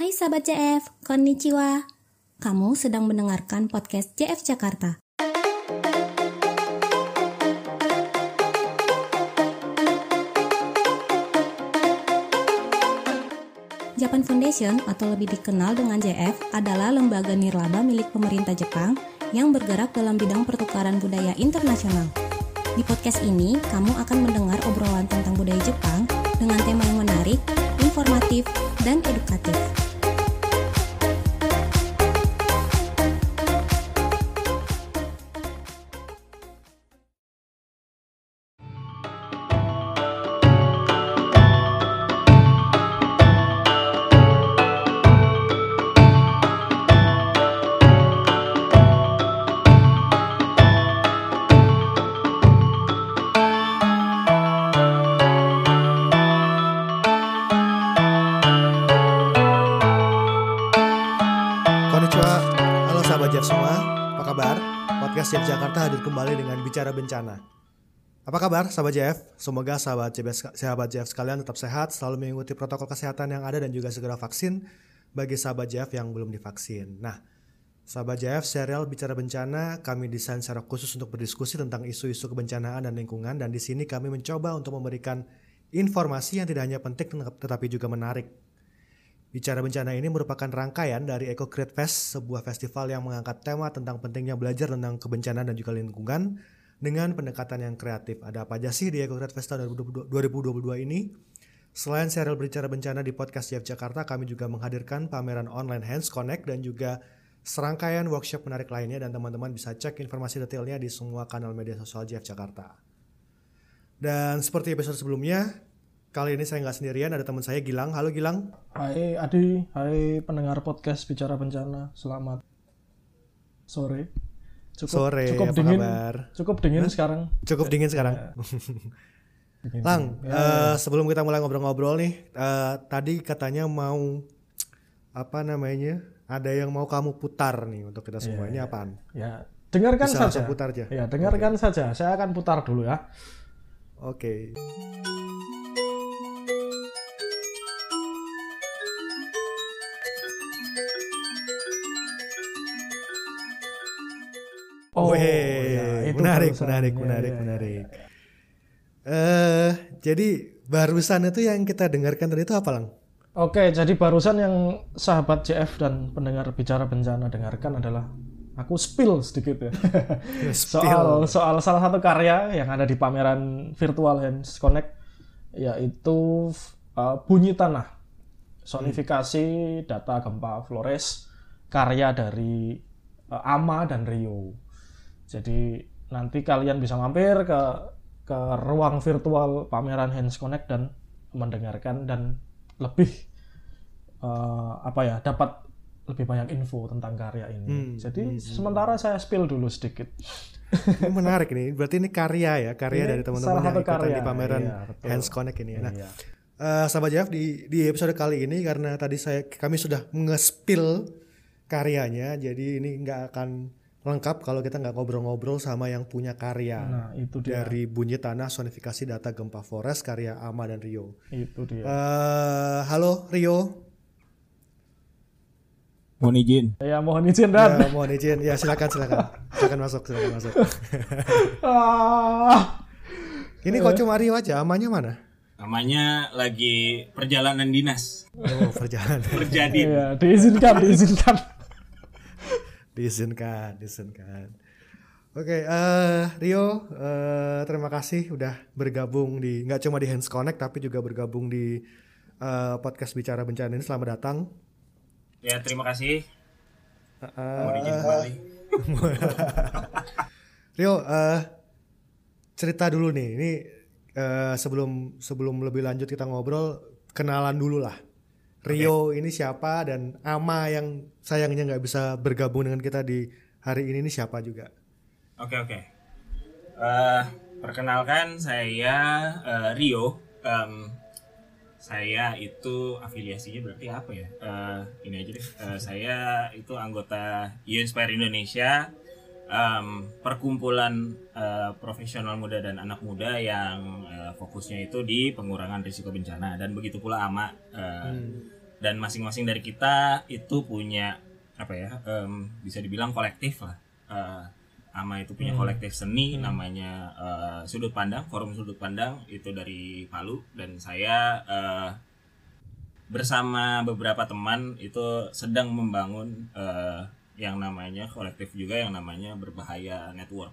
Hai sahabat JF, konnichiwa. Kamu sedang mendengarkan podcast JF Jakarta. Japan Foundation atau lebih dikenal dengan JF adalah lembaga nirlaba milik pemerintah Jepang yang bergerak dalam bidang pertukaran budaya internasional. Di podcast ini, kamu akan mendengar obrolan tentang budaya Jepang dengan tema yang menarik, informatif, dan edukatif. Bicara Bencana. Apa kabar sahabat Jeff? Semoga sahabat Jeff, sahabat Jeff sekalian tetap sehat, selalu mengikuti protokol kesehatan yang ada dan juga segera vaksin bagi sahabat Jeff yang belum divaksin. Nah, sahabat Jeff, serial Bicara Bencana kami desain secara khusus untuk berdiskusi tentang isu-isu kebencanaan dan lingkungan dan di sini kami mencoba untuk memberikan informasi yang tidak hanya penting tetapi juga menarik Bicara Bencana ini merupakan rangkaian dari Eco Create Fest, sebuah festival yang mengangkat tema tentang pentingnya belajar tentang kebencanaan dan juga lingkungan dengan pendekatan yang kreatif. Ada apa aja sih di Eco Create Fest tahun 2022 ini? Selain serial Bicara Bencana di podcast JF Jakarta, kami juga menghadirkan pameran online Hands Connect dan juga serangkaian workshop menarik lainnya dan teman-teman bisa cek informasi detailnya di semua kanal media sosial JF Jakarta. Dan seperti episode sebelumnya, Kali ini saya nggak sendirian, ada teman saya Gilang. Halo Gilang. Hai Adi, hai pendengar podcast Bicara Bencana. Selamat sore. Cukup, Sore, cukup apa dingin. kabar? Cukup dingin sekarang. Cukup dingin sekarang. Dingin. Lang, Ya, eh, sebelum kita mulai ngobrol-ngobrol nih, eh, tadi katanya mau apa namanya? Ada yang mau kamu putar nih untuk kita semua. Ini apaan? ya, dengarkan Bisa saja. putar aja. Ya, dengarkan saja. Saya akan putar dulu ya. Oke. Oh, Weh, ya, itu menarik, barusan. menarik, Ya, menarik, ya, ya. menarik. Eh, jadi barusan itu yang kita dengarkan tadi itu apa, Lang? Oke, jadi barusan yang sahabat JF dan pendengar Bicara Bencana dengarkan adalah aku spill sedikit ya. soal soal salah satu karya yang ada di pameran virtual Hands Connect yaitu uh, bunyi tanah sonifikasi data gempa Flores karya dari uh, Ama dan Rio jadi nanti kalian bisa mampir ke ke ruang virtual pameran Hands Connect dan mendengarkan dan lebih uh, apa ya dapat lebih banyak info tentang karya ini. Hmm, Jadi sementara saya spill dulu sedikit. Ini menarik nih. Berarti ini karya ya, karya Ini dari teman-teman yang ikutan karya, di pameran iya, betul. Hands Connect ini ya. Nah, Iya. eh, sahabat Jeff di di episode kali ini karena tadi saya kami sudah nge-spill karyanya, jadi ini nggak akan lengkap kalau kita nggak ngobrol-ngobrol sama yang punya karya. Nah, itu dia. dari bunyi tanah sonifikasi data gempa Flores karya Ama dan Rio. Itu dia. Eh, halo Rio. Mohon izin. ya mohon izin dan Ya, mohon izin. Ya silakan silakan. silakan masuk, silakan masuk. ah, Ini kok cuma Rio aja, Amanya mana? Namanya lagi perjalanan dinas. Oh, perjalanan. Terjadi. ya, diizinkan, diizinkan. Diizinkan, diizinkan. Oke, eh Rio, eh, terima kasih udah bergabung di nggak cuma di Hands Connect tapi juga bergabung di eh, podcast bicara bencana ini. Selamat datang. Ya terima kasih. Mohon izin kembali. Rio, eh, cerita dulu nih. Ini eh, sebelum sebelum lebih lanjut kita ngobrol, kenalan dulu lah. Rio ini siapa dan Ama yang sayangnya nggak bisa bergabung dengan kita di hari ini ini siapa juga. Oke oke. Eh, perkenalkan saya eh, Rio. Em, saya itu afiliasinya berarti apa ya? Eh, ini aja deh. Eh, saya itu anggota You Inspire Indonesia. Em, perkumpulan eh, profesional muda dan anak muda yang eh, fokusnya itu di pengurangan risiko bencana. Dan begitu pula ama eh, dan masing-masing dari kita itu punya apa ya um, bisa dibilang kolektif lah. Uh, Ama itu punya kolektif seni hmm. namanya uh, sudut pandang forum sudut pandang itu dari Palu. Dan saya uh, bersama beberapa teman itu sedang membangun uh, yang namanya kolektif juga yang namanya berbahaya network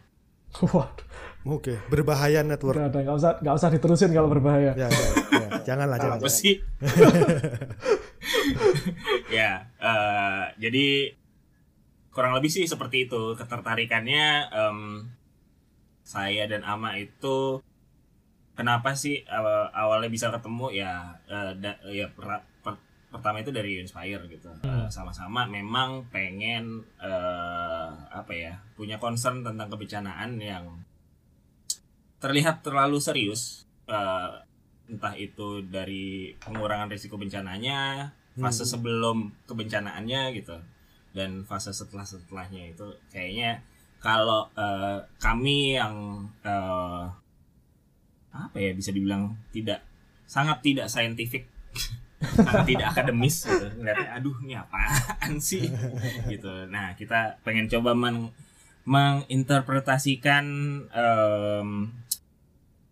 Waduh. Oke, okay. berbahaya network. Gak ada, gak usah, gak usah diterusin kalau berbahaya. Ya, ya, ya. janganlah, jangan. Apa sih? ya, uh, jadi kurang lebih sih seperti itu ketertarikannya um, saya dan Ama itu kenapa sih uh, awalnya bisa ketemu ya uh, da, ya pertama itu dari Inspire gitu hmm. sama-sama memang pengen uh, apa ya punya concern tentang kebencanaan yang terlihat terlalu serius uh, entah itu dari pengurangan risiko bencananya fase hmm. sebelum kebencanaannya gitu dan fase setelah setelahnya itu kayaknya kalau uh, kami yang uh, apa ya bisa dibilang tidak sangat tidak saintifik sangat tidak akademis gitu. Ngeliatnya aduh ini apaan sih? Gitu. Nah kita pengen coba men menginterpretasikan um,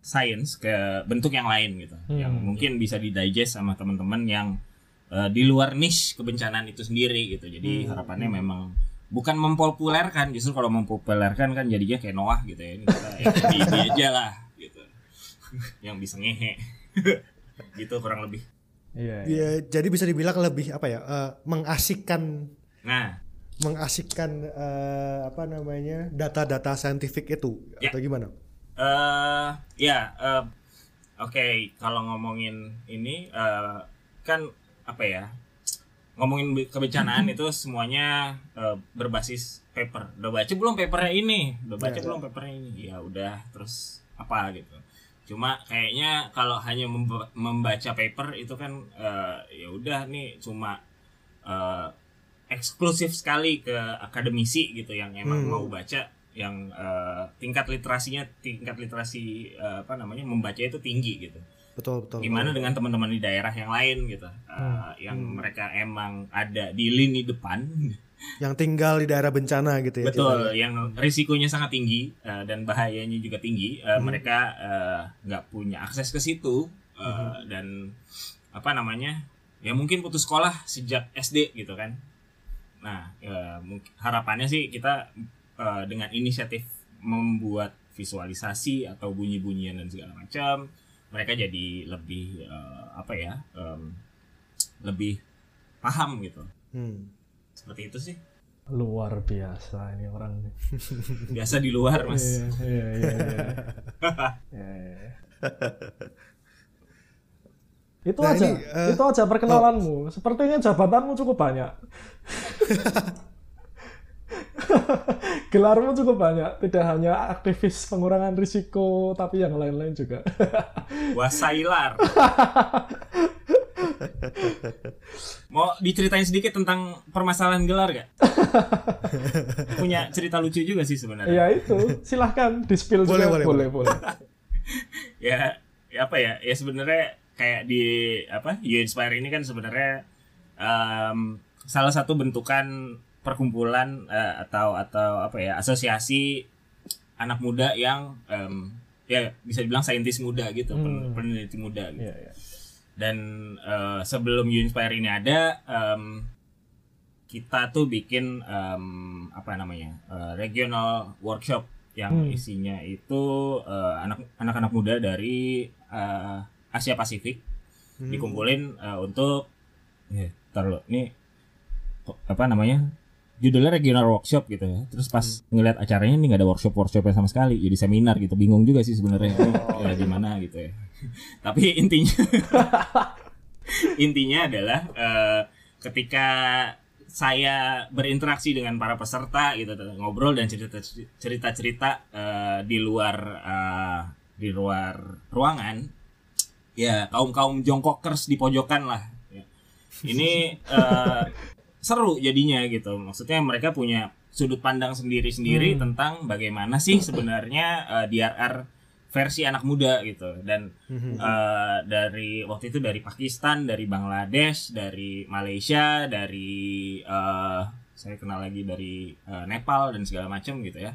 sains ke bentuk yang lain gitu. Hmm. yang mungkin bisa didigest sama teman-teman yang uh, di luar niche kebencanaan itu sendiri gitu. Jadi hmm. harapannya hmm. memang bukan mempopulerkan justru kalau mempopulerkan kan jadinya kayak Noah gitu ya. Ini kita ya, di, di aja lah gitu. Yang bisa ngehe. Gitu kurang lebih Iya, iya. Ya, jadi bisa dibilang lebih apa ya uh, mengasikkan nah mengasikkan uh, apa namanya data-data saintifik itu ya. atau gimana? uh, ya uh, oke okay. kalau ngomongin ini uh, kan apa ya ngomongin kebencanaan itu semuanya uh, berbasis paper udah baca belum papernya ini udah baca ya, belum ya. papernya ini ya udah terus apa gitu cuma kayaknya kalau hanya membaca paper itu kan uh, ya udah nih cuma uh, eksklusif sekali ke akademisi gitu yang emang hmm. mau baca yang uh, tingkat literasinya tingkat literasi uh, apa namanya membaca itu tinggi gitu betul betul gimana betul. dengan teman-teman di daerah yang lain gitu uh, yang hmm. mereka emang ada di lini depan yang tinggal di daerah bencana gitu ya betul yang risikonya sangat tinggi uh, dan bahayanya juga tinggi uh, hmm. mereka nggak uh, punya akses ke situ uh, hmm. dan apa namanya ya mungkin putus sekolah sejak SD gitu kan nah uh, harapannya sih kita uh, dengan inisiatif membuat visualisasi atau bunyi-bunyian dan segala macam mereka jadi lebih uh, apa ya um, lebih paham gitu hmm. Seperti itu sih luar biasa ini orang biasa di luar mas iya iya iya, iya. iya, iya. itu nah, aja ini, uh, itu aja perkenalanmu oh. sepertinya jabatanmu cukup banyak Gelarmu cukup banyak, tidak hanya aktivis pengurangan risiko, tapi yang lain-lain juga. Wasailar. Mau diceritain sedikit tentang permasalahan gelar gak? Punya cerita lucu juga sih sebenarnya. Ya itu, silahkan di spill boleh, juga. Boleh, boleh, boleh. ya, ya apa ya? Ya sebenarnya kayak di apa? You Inspire ini kan sebenarnya um, salah satu bentukan perkumpulan uh, atau atau apa ya asosiasi anak muda yang um, ya bisa dibilang saintis muda gitu hmm. peneliti muda gitu. Yeah, yeah. Dan uh, sebelum Inspire ini ada um, kita tuh bikin um, apa namanya uh, regional workshop yang hmm. isinya itu uh, anak anak-anak muda dari uh, Asia Pasifik hmm. dikumpulin uh, untuk ya, taruh ini apa namanya judulnya regional workshop gitu ya. Terus pas hmm. ngeliat acaranya ini nggak ada workshop workshopnya sama sekali, jadi seminar gitu. Bingung juga sih sebenarnya oh. ya gimana gitu ya. Tapi intinya intinya adalah uh, ketika saya berinteraksi dengan para peserta gitu ngobrol dan cerita cerita cerita uh, di luar uh, di luar ruangan ya kaum kaum jongkokers di pojokan lah ya. ini uh, seru jadinya gitu. Maksudnya mereka punya sudut pandang sendiri-sendiri hmm. tentang bagaimana sih sebenarnya uh, DRR versi anak muda gitu dan Mhm. eh, dari waktu itu dari Pakistan, dari Bangladesh, dari Malaysia, dari eh, saya kenal lagi dari eh, Nepal dan segala macam gitu ya.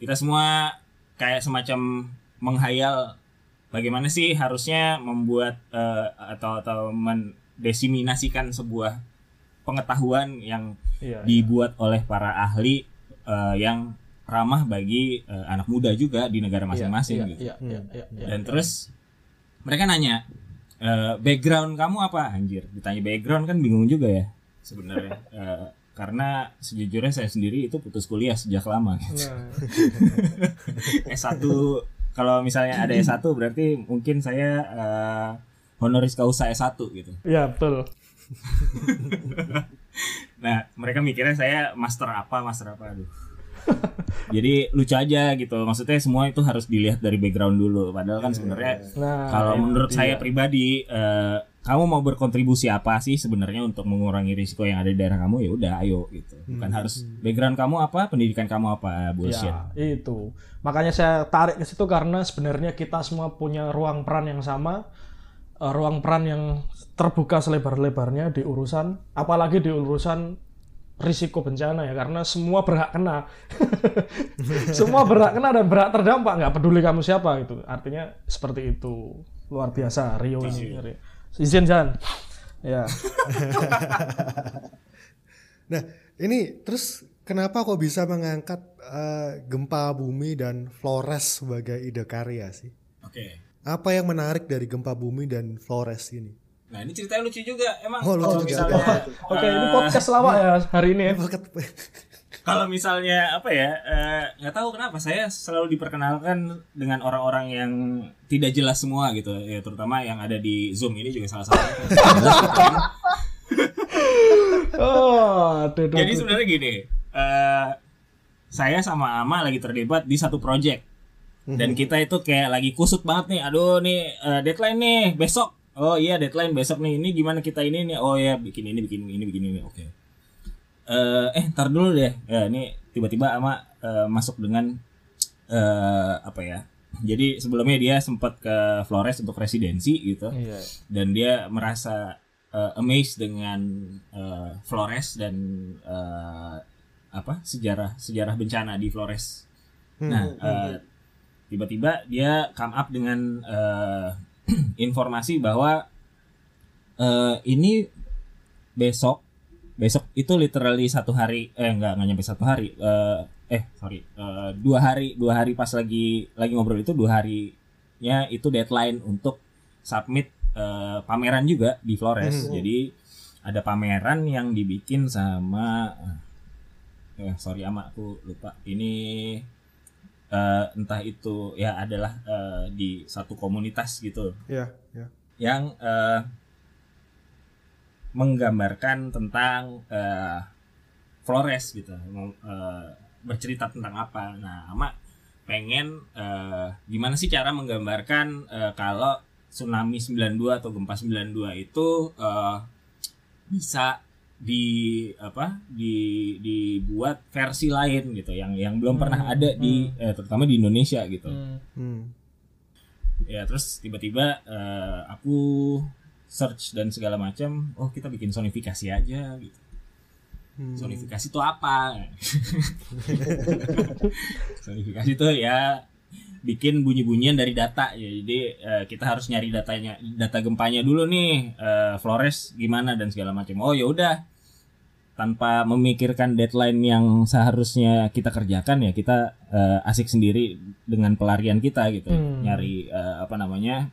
Kita semua kayak semacam menghayal bagaimana sih harusnya membuat eh, atau atau mendesiminasikan sebuah pengetahuan yang Iya. dibuat oleh para ahli eh, yang ramah bagi eh, anak muda juga di negara masing-masing iya, gitu. Iya, iya, iya, iya. Dan terus mereka nanya, "Eh, background kamu apa? Anjir, ditanya background kan bingung juga ya sebenarnya. Eh, karena sejujurnya saya sendiri itu putus kuliah sejak lama. Nah, S1 kalau misalnya ada S1 berarti mungkin saya eh, honoris causa S1 gitu. Iya, betul. Nah, mereka mikirnya saya master apa, master apa, aduh. Jadi lucu aja gitu. Maksudnya semua itu harus dilihat dari background dulu. Padahal kan sebenarnya Nah, kalau menurut saya pribadi, eh, kamu mau berkontribusi apa sih sebenarnya untuk mengurangi risiko yang ada di daerah kamu? Ya udah, ayo gitu. Bukan harus background kamu apa, pendidikan kamu apa, bullshit. Ya, itu. Makanya saya tarik ke situ karena sebenarnya kita semua punya ruang peran yang sama, eh, ruang peran yang terbuka selebar-lebarnya di urusan, apalagi di urusan risiko bencana ya, karena semua berhak kena, semua berhak kena dan berhak terdampak, nggak peduli kamu siapa gitu. Artinya seperti itu, luar biasa Rio ini. Izin Jan. Ya. Nah, ini terus kenapa kok bisa mengangkat eh, gempa bumi dan Flores sebagai ide karya sih? Oke. Apa yang menarik dari gempa bumi dan Flores ini? Nah, ini ceritanya lucu juga. Emang. Oh, lucu kalau juga. misalnya Oke, ini podcast lawak ya hari ini. Ya. kalau misalnya apa ya eh, nggak tahu kenapa saya selalu diperkenalkan dengan orang-orang yang tidak jelas semua gitu. Ya terutama yang ada di zoom ini juga salah satu. Oh, jadi sebenarnya gini eh, saya sama Ama lagi terlibat di satu project. Dan kita itu kayak lagi kusut banget nih aduh nih eh, deadline nih besok oh iya deadline besok nih. Ini gimana kita ini nih? Oh ya bikin ini bikin ini bikin ini. Oke. Eh eh ntar dulu deh. Ya ini tiba-tiba ama eh, masuk dengan eh apa ya? Jadi sebelumnya dia sempat ke Flores untuk residensi gitu. Iya. dan dia merasa eh, amazed dengan eh, Flores dan eh, apa sejarah sejarah bencana di Flores. Nah eh, tiba-tiba dia come up dengan eh, informasi bahwa eh, ini besok besok itu literally satu hari eh enggak nggak nyampe satu hari eh eh sorry eh, dua hari dua hari pas lagi lagi ngobrol itu dua harinya itu deadline untuk submit eh, pameran juga di Flores. Jadi ada pameran yang dibikin sama eh sorry ama aku lupa. Ini eh, entah itu ya adalah eh, di satu komunitas gitu ya, ya. yang eh, menggambarkan tentang eh, Flores gitu, eh, bercerita tentang apa. Nah, Ama pengen eh, gimana sih cara menggambarkan eh, kalau tsunami 92 atau gempa 92 itu eh, bisa di apa di dibuat versi lain gitu yang yang belum pernah ada di eh, terutama di Indonesia gitu Hmm. Hmm. ya terus tiba-tiba eh, aku search dan segala macam oh kita bikin sonifikasi aja gitu Hmm. sonifikasi itu apa sonifikasi itu ya bikin bunyi-bunyian dari data ya jadi eh, kita harus nyari datanya data gempanya dulu nih eh, Flores gimana dan segala macam oh ya udah tanpa memikirkan deadline yang seharusnya kita kerjakan ya kita eh, asik sendiri dengan pelarian kita gitu. Hmm. nyari eh, apa namanya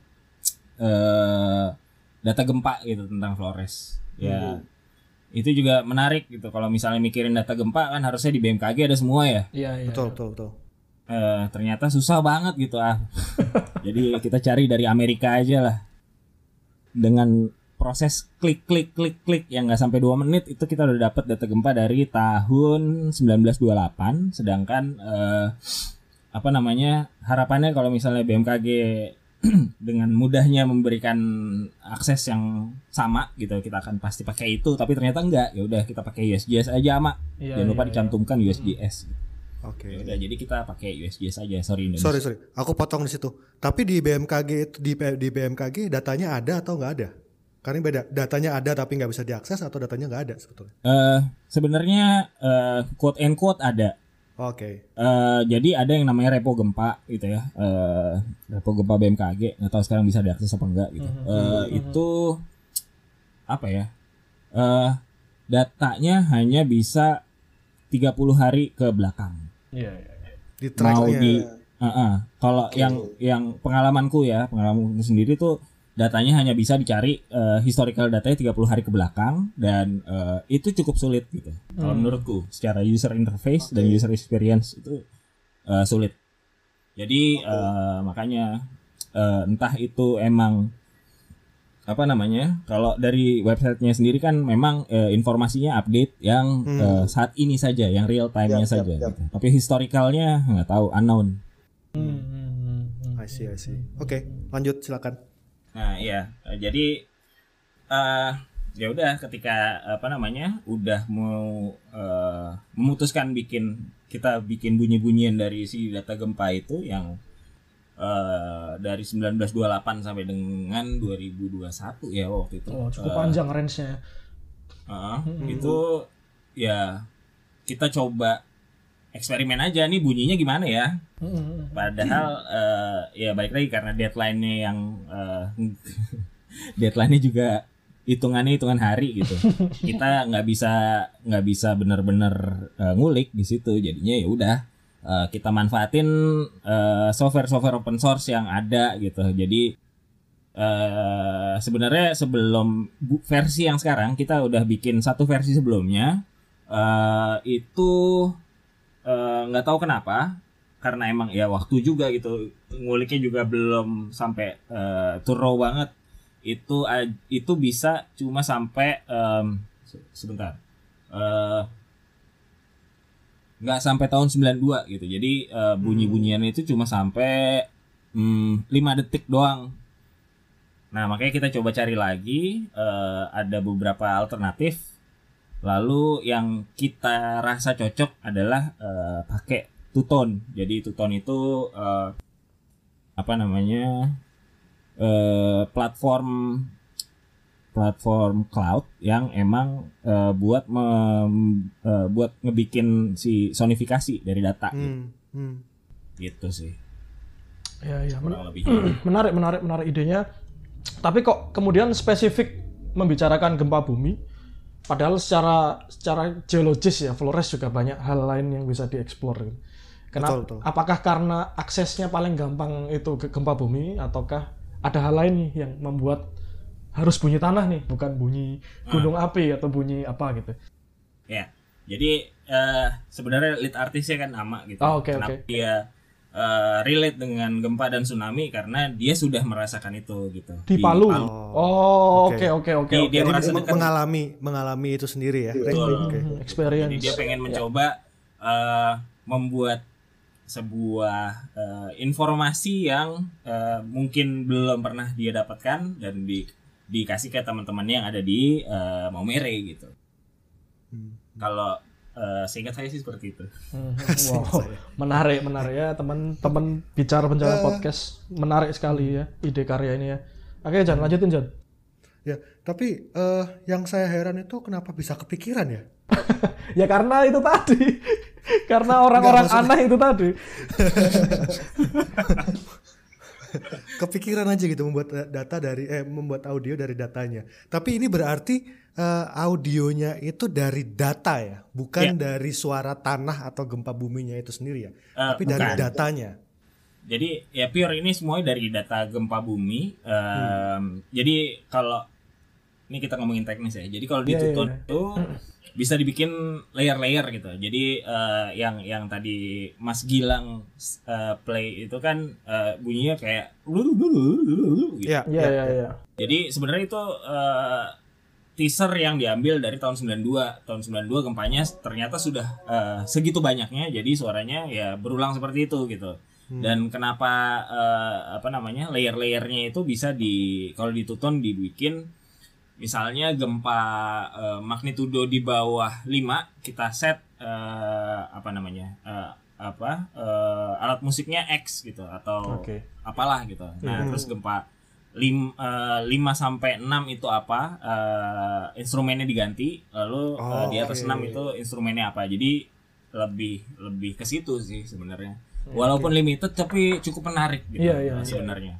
eh data gempa gitu tentang Flores. Ya itu juga menarik gitu. Kalau misalnya mikirin data gempa kan harusnya di BMKG ada semua ya? Iya, iya. Betul, betul, betul. Eh, ternyata susah banget gitu ah. Jadi kita cari dari Amerika aja lah. Dengan proses klik klik klik klik yang nggak sampai dua menit itu kita udah dapat data gempa dari tahun 1928 sedangkan eh, apa namanya harapannya kalau misalnya BMKG dengan mudahnya memberikan akses yang sama gitu kita akan pasti pakai itu tapi ternyata enggak ya udah kita pakai USGS aja ama Iya, jangan lupa iya, dicantumkan USGS Oke. Ya udah jadi kita pakai USGS aja. Sorry Indonesia. Sorry sorry, aku potong di situ. Tapi di BMKG itu di di BMKG datanya ada atau nggak ada? Karena beda, datanya ada tapi nggak bisa diakses atau datanya nggak ada sebetulnya. Eh, sebenarnya eh, quote and quote ada. Oke. Eh, jadi ada yang namanya repo gempa gitu ya. Eh, repo gempa BMKG. Nggak tahu sekarang bisa diakses apa enggak gitu. Eh, itu apa ya? Eh, datanya hanya bisa 30 hari ke belakang. Iya, iya. iya. Di mau tracknya. di Heeh. kalau yang yang pengalamanku ya pengalamanku sendiri tuh datanya hanya bisa dicari eh, historical datanya 30 hari ke belakang dan eh, itu cukup sulit gitu kalau menurutku secara user interface dan user experience itu eh, sulit jadi eh, makanya eh, entah itu emang apa namanya kalau dari websitenya sendiri kan memang eh, informasinya update yang eh, saat ini saja yang real time-nya yap, saja yap. gitu. tapi historicalnya nggak tahu unknown Hmm, hmm, hmm, hmm. I see, I see. Oke, lanjut silakan. Nah, iya. Eh, Jadi eh ya udah ketika apa namanya udah mau eh, memutuskan bikin kita bikin bunyi-bunyian dari si data gempa itu yang eh dari 1928 sampai dengan 2021 ya waktu itu. Oh, cukup Eh, panjang range-nya. Heeh, itu ya kita coba eksperimen aja nih bunyinya gimana ya. Padahal eh, ya balik lagi karena deadline-nya yang eh, deadline-nya juga hitungannya hitungan hari gitu. Kita nggak bisa nggak bisa benar-benar eh, ngulik di situ. Jadinya ya udah eh, kita manfaatin software-software open source yang ada gitu. Jadi eh sebenarnya sebelum versi yang sekarang kita udah bikin satu versi sebelumnya eh itu eh, nggak tahu kenapa karena emang ya waktu juga gitu. Nguliknya juga belum sampai eh, thorough banget. Itu a- itu bisa cuma sampai se- sebentar. Eh, nggak sampai tahun 92 gitu. Jadi eh, bunyi-bunyian itu cuma sampai mm, 5 detik doang. Nah makanya kita coba cari lagi. Eh, ada beberapa alternatif lalu yang kita rasa cocok adalah eh, pakai tuton jadi tuton itu eh, apa namanya eh, platform platform cloud yang emang eh, buat mem- eh, buat ngebikin si sonifikasi dari data Hmm, hmm. gitu sih Ya, ya. Men- kurang lebih menarik, menarik, menarik idenya. Tapi kok kemudian spesifik membicarakan gempa bumi, padahal secara secara geologis ya Flores juga banyak hal lain yang bisa dieksplor. gitu. Kenapa? Betul, betul. Apakah karena aksesnya paling gampang itu ke gempa bumi, ataukah ada hal lain nih yang membuat harus bunyi tanah nih, bukan bunyi gunung api atau bunyi apa gitu? Ya, jadi eh, sebenarnya lead artisnya kan nama gitu. Oh, oke, Kenapa oke. dia eh, relate dengan gempa dan tsunami karena dia sudah merasakan itu gitu. Di Palu. Palu. Oh, Oke. oke, oke. Di- dia Jadi merasa dekat. mengalami mengalami itu sendiri ya. Betul. Oke. Hmm, Experience. Jadi dia pengen mencoba eh, membuat sebuah eh, informasi yang eh, mungkin belum pernah dia dapatkan dan di dikasih ke teman-temannya yang ada di eh, Maumere gitu. Hmm. Kalau eh, seingat saya sih seperti itu. Hmm, Wow, menarik, menarik ya teman-teman bicara bencana podcast menarik sekali ya ide karya ini ya. Oke, Jan lanjutin Jan. Ya, tapi eh, yang saya heran itu kenapa bisa kepikiran ya? ya karena itu tadi, karena orang-orang aneh itu tadi. Kepikiran aja gitu membuat da- data dari eh membuat audio dari datanya. Tapi ini berarti eh, audionya itu dari data ya, bukan dari suara tanah atau gempa buminya itu sendiri ya. Eh, tapi dari bukan. datanya. Jadi ya pure ini semuanya dari data gempa bumi. Em, Jadi kalau ini kita ngomongin teknis ya. Jadi kalau di Iya, Tuton iya, itu bisa dibikin layer-layer gitu. Jadi eh, yang yang tadi Mas Gilang eh, play itu kan eh, bunyinya kayak gitu. Ya, Iya, iya, iya. Jadi sebenarnya itu eh, teaser yang diambil dari tahun 92. Tahun 92 gempanya ternyata sudah eh, segitu banyaknya jadi suaranya ya berulang seperti itu gitu. Dan kenapa eh, apa namanya layer-layernya itu bisa di kalau dituton dibikin misalnya gempa eh, magnitudo di bawah 5 kita set eh, apa namanya eh, apa uh, alat musiknya X gitu atau Oke. apalah gitu. Nah, terus gempa lim, uh, 5 sampai 6 itu apa? uh, instrumennya diganti, lalu uh, di atas Oke. 6 itu instrumennya apa. Jadi lebih lebih ke situ sih sebenarnya. Walaupun limited tapi cukup menarik gitu Iya, iya, uh, iya.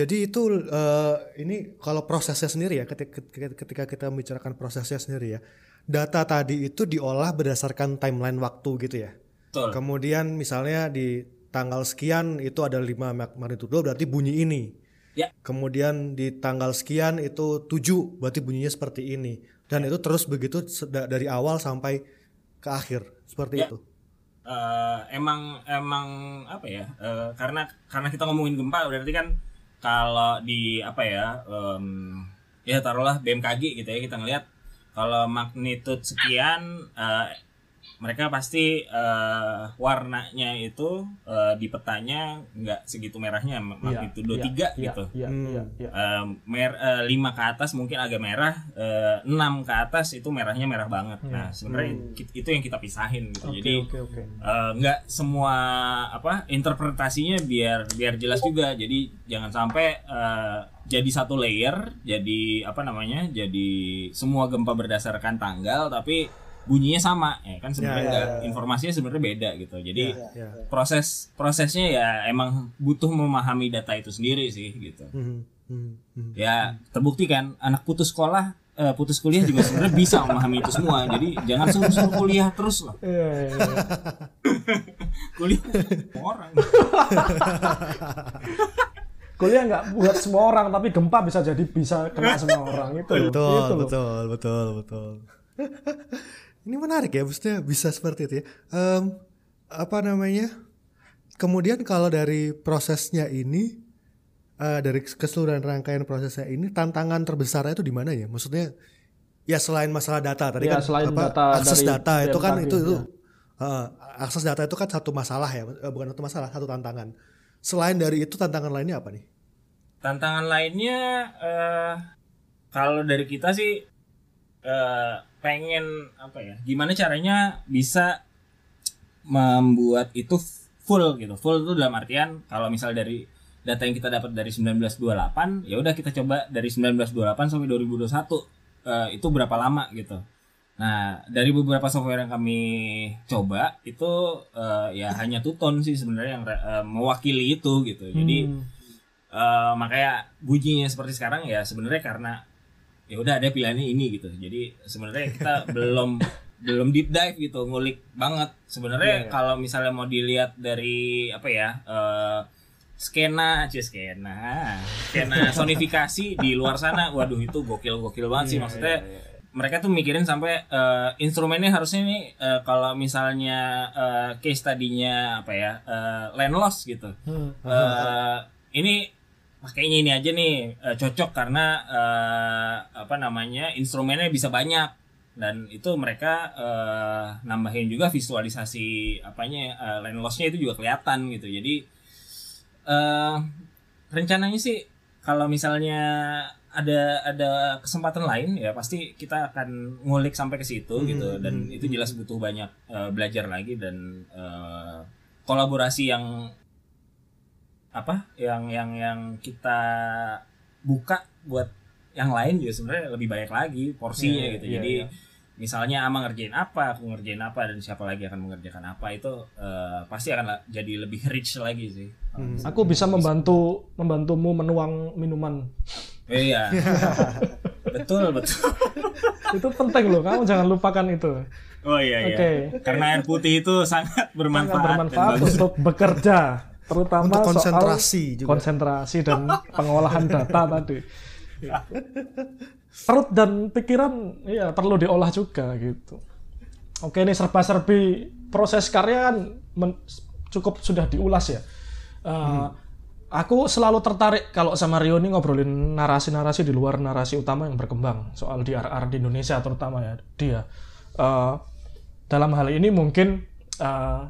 Jadi itu eh, ini kalau prosesnya sendiri ya ketika, ketika kita membicarakan prosesnya sendiri ya. Data tadi itu diolah berdasarkan timeline waktu gitu ya. Betul. Kemudian misalnya di tanggal sekian itu ada 5 mag- magnitudo berarti bunyi ini. Ya. Kemudian di tanggal sekian itu 7 berarti bunyinya seperti ini. Dan itu terus begitu dari awal sampai ke akhir seperti Ya. itu. Eh, emang emang apa ya eh, karena karena kita ngomongin gempa berarti kan kalau di apa ya em, ya taruhlah BMKG gitu ya kita ngelihat kalau magnitude sekian eh, mereka pasti eh, warnanya itu eh, di petanya nggak segitu merahnya magnitudo Iya, tiga iya, gitu Iya, Hmm. iya, iya. Eh, mer eh, lima ke atas mungkin agak merah, eh, enam ke atas itu merahnya merah banget. Nah sebenarnya ki- itu yang kita pisahin gitu. Oke, Jadi oke, oke. eh, nggak semua apa interpretasinya biar biar jelas juga. Jadi jangan sampai eh, jadi satu layer, jadi apa namanya, jadi semua gempa berdasarkan tanggal, tapi bunyinya sama, ya kan sebenarnya Ya, ya, nggak informasinya sebenarnya beda gitu. Jadi Ya. proses prosesnya ya emang butuh memahami data itu sendiri sih gitu. Hmm, hmm, hmm. Ya terbukti kan anak putus sekolah eh, putus kuliah juga sebenarnya bisa memahami itu semua. Jadi jangan suruh-suruh kuliah terus loh. Iya, iya, iya. Kuliah orang. Kuliah nggak buat semua orang, tapi gempa bisa jadi bisa kena semua orang itu. Betul, Itu loh. betul, betul, betul. Ini menarik ya, maksudnya bisa seperti itu ya. Em, apa namanya? Kemudian kalau dari prosesnya ini, eh, dari keseluruhan rangkaian prosesnya ini, tantangan terbesarnya itu di mana ya? Maksudnya, ya selain masalah data tadi Ya, kan, selain apa, data akses dari data itu kan itu itu, eh, akses data itu kan satu masalah ya, Eh, bukan satu masalah, satu tantangan. Selain dari itu tantangan lainnya apa nih? Tantangan lainnya eh, kalau dari kita sih eh, pengen apa ya? Gimana caranya bisa membuat itu full gitu. Full itu dalam artian kalau misal dari data yang kita dapat dari 1928 ya udah kita coba dari 1928 sampai 2021 eh, itu berapa lama gitu. Nah, dari beberapa software yang kami coba itu eh, ya hanya Tuton sih sebenarnya yang eh, mewakili itu gitu. Jadi Hmm. Eh, makanya bunyinya seperti sekarang ya sebenarnya karena ya udah ada pilihannya ini gitu. Jadi sebenarnya kita belum belum deep dive gitu ngulik banget. Sebenarnya kalau misalnya mau dilihat dari apa ya eh, skena aja skena skena sonifikasi di luar sana waduh itu gokil gokil banget sih. Maksudnya mereka tuh mikirin sampai eh, instrumennya harusnya nih eh, kalau misalnya eh, case tadinya apa ya eh, land loss gitu. Eh, ini pakainya ini aja nih eh, cocok karena eh, apa namanya instrumennya bisa banyak. Dan itu mereka eh, nambahin juga visualisasi apanya eh, line lossnya itu juga kelihatan gitu. Jadi eh rencananya sih kalau misalnya ada ada kesempatan lain ya pasti kita akan ngulik sampai ke situ gitu. Dan itu jelas butuh banyak eh, belajar lagi dan eh, kolaborasi yang apa yang yang yang kita buka buat yang lain juga sebenarnya lebih banyak lagi porsinya Iya, gitu. iya, jadi iya. misalnya ama ngerjain apa? Aku ngerjain apa? Dan siapa lagi akan mengerjakan apa? Itu eh, pasti akan jadi lebih rich lagi sih. Aku bisa membantu membantumu menuang minuman. Iya. Betul betul. Itu penting loh, kamu jangan lupakan itu. oh iya iya. Karena air putih itu sangat bermanfaat, Sangat bermanfaat dan bagus. untuk bekerja, terutama Untuk soal konsentrasi juga. konsentrasi dan pengolahan data tadi. Perut dan pikiran ya perlu diolah juga gitu. Oke ini serba-serbi proses karya kan cukup sudah diulas ya. Uh, Aku selalu tertarik kalau sama Rio ini ngobrolin narasi-narasi di luar narasi utama yang berkembang soal DRR di Indonesia terutama ya dia. Uh, dalam hal ini mungkin uh,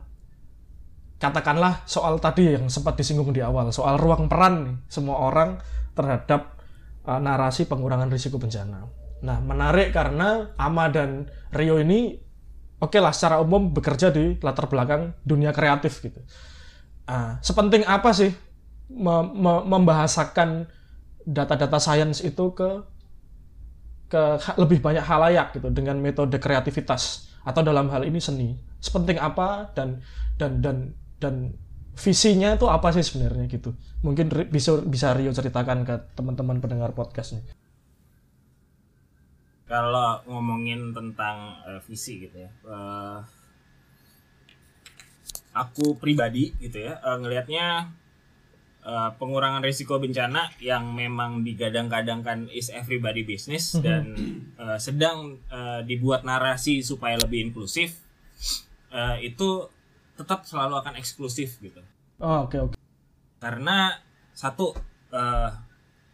katakanlah soal tadi yang sempat disinggung di awal soal ruang peran nih semua orang terhadap uh, narasi pengurangan risiko bencana. Nah, menarik karena Ama dan Rio ini oke okay lah secara umum bekerja di latar belakang dunia kreatif gitu. Uh, sepenting apa sih me me membahasakan data-data sains itu ke ke lebih banyak halayak gitu dengan metode kreativitas atau dalam hal ini seni. Sepenting apa dan dan dan dan visinya itu apa sih sebenarnya gitu. Mungkin bisa bisa Rio ceritakan ke teman-teman pendengar podcast nih kalau ngomongin tentang uh, visi gitu ya uh, aku pribadi gitu ya uh, ngelihatnya uh, pengurangan risiko bencana yang memang digadang-gadangkan is everybody business mm-hmm. dan uh, sedang uh, dibuat narasi supaya lebih inklusif uh, itu tetap selalu akan eksklusif gitu. Oh oke okay, oke. Okay. Karena satu uh,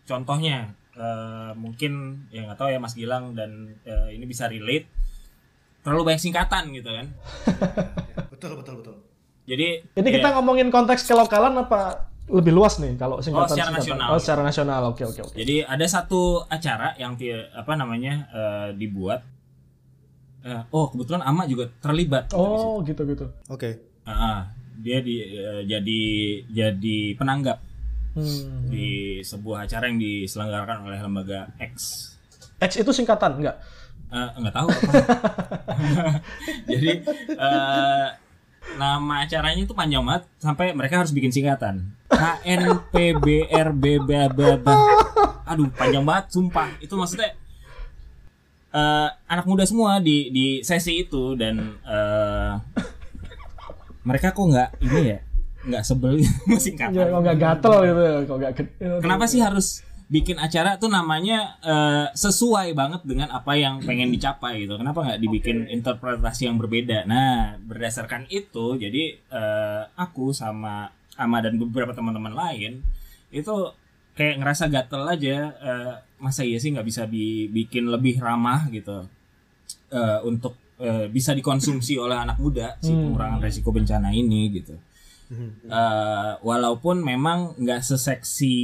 contohnya uh, mungkin ya nggak tahu ya Mas Gilang dan uh, ini bisa relate terlalu banyak singkatan gitu kan betul betul betul jadi ini ya, kita ngomongin konteks kelokalan apa lebih luas nih kalau singkatan oh, secara singkatan. nasional oh secara nasional oke oke oke jadi ada satu acara yang apa namanya uh, dibuat uh, oh kebetulan Ama juga terlibat oh gitu gitu oke okay. Uh, dia di uh, jadi jadi penanggap hmm. di sebuah acara yang diselenggarakan oleh lembaga X. X itu singkatan enggak? Uh, enggak tahu. Jadi uh, nama acaranya itu panjang banget sampai mereka harus bikin singkatan. KNPBRB Aduh, panjang banget sumpah. Itu maksudnya uh, anak muda semua di di sesi itu dan uh, mereka kok nggak ini ya nggak sebel singkatan. Ya, kok nggak gatel gitu, kok nggak. Kenapa sih harus bikin acara tuh namanya uh, sesuai banget dengan apa yang pengen dicapai gitu. Kenapa nggak dibikin okay. interpretasi yang berbeda? Nah, berdasarkan itu, jadi uh, aku sama Ama dan beberapa teman-teman lain itu kayak ngerasa gatel aja. Uh, masa iya sih nggak bisa dibikin lebih ramah gitu uh, untuk uh, bisa dikonsumsi oleh anak muda si hmm. pengurangan resiko bencana ini gitu uh, walaupun memang nggak seseksi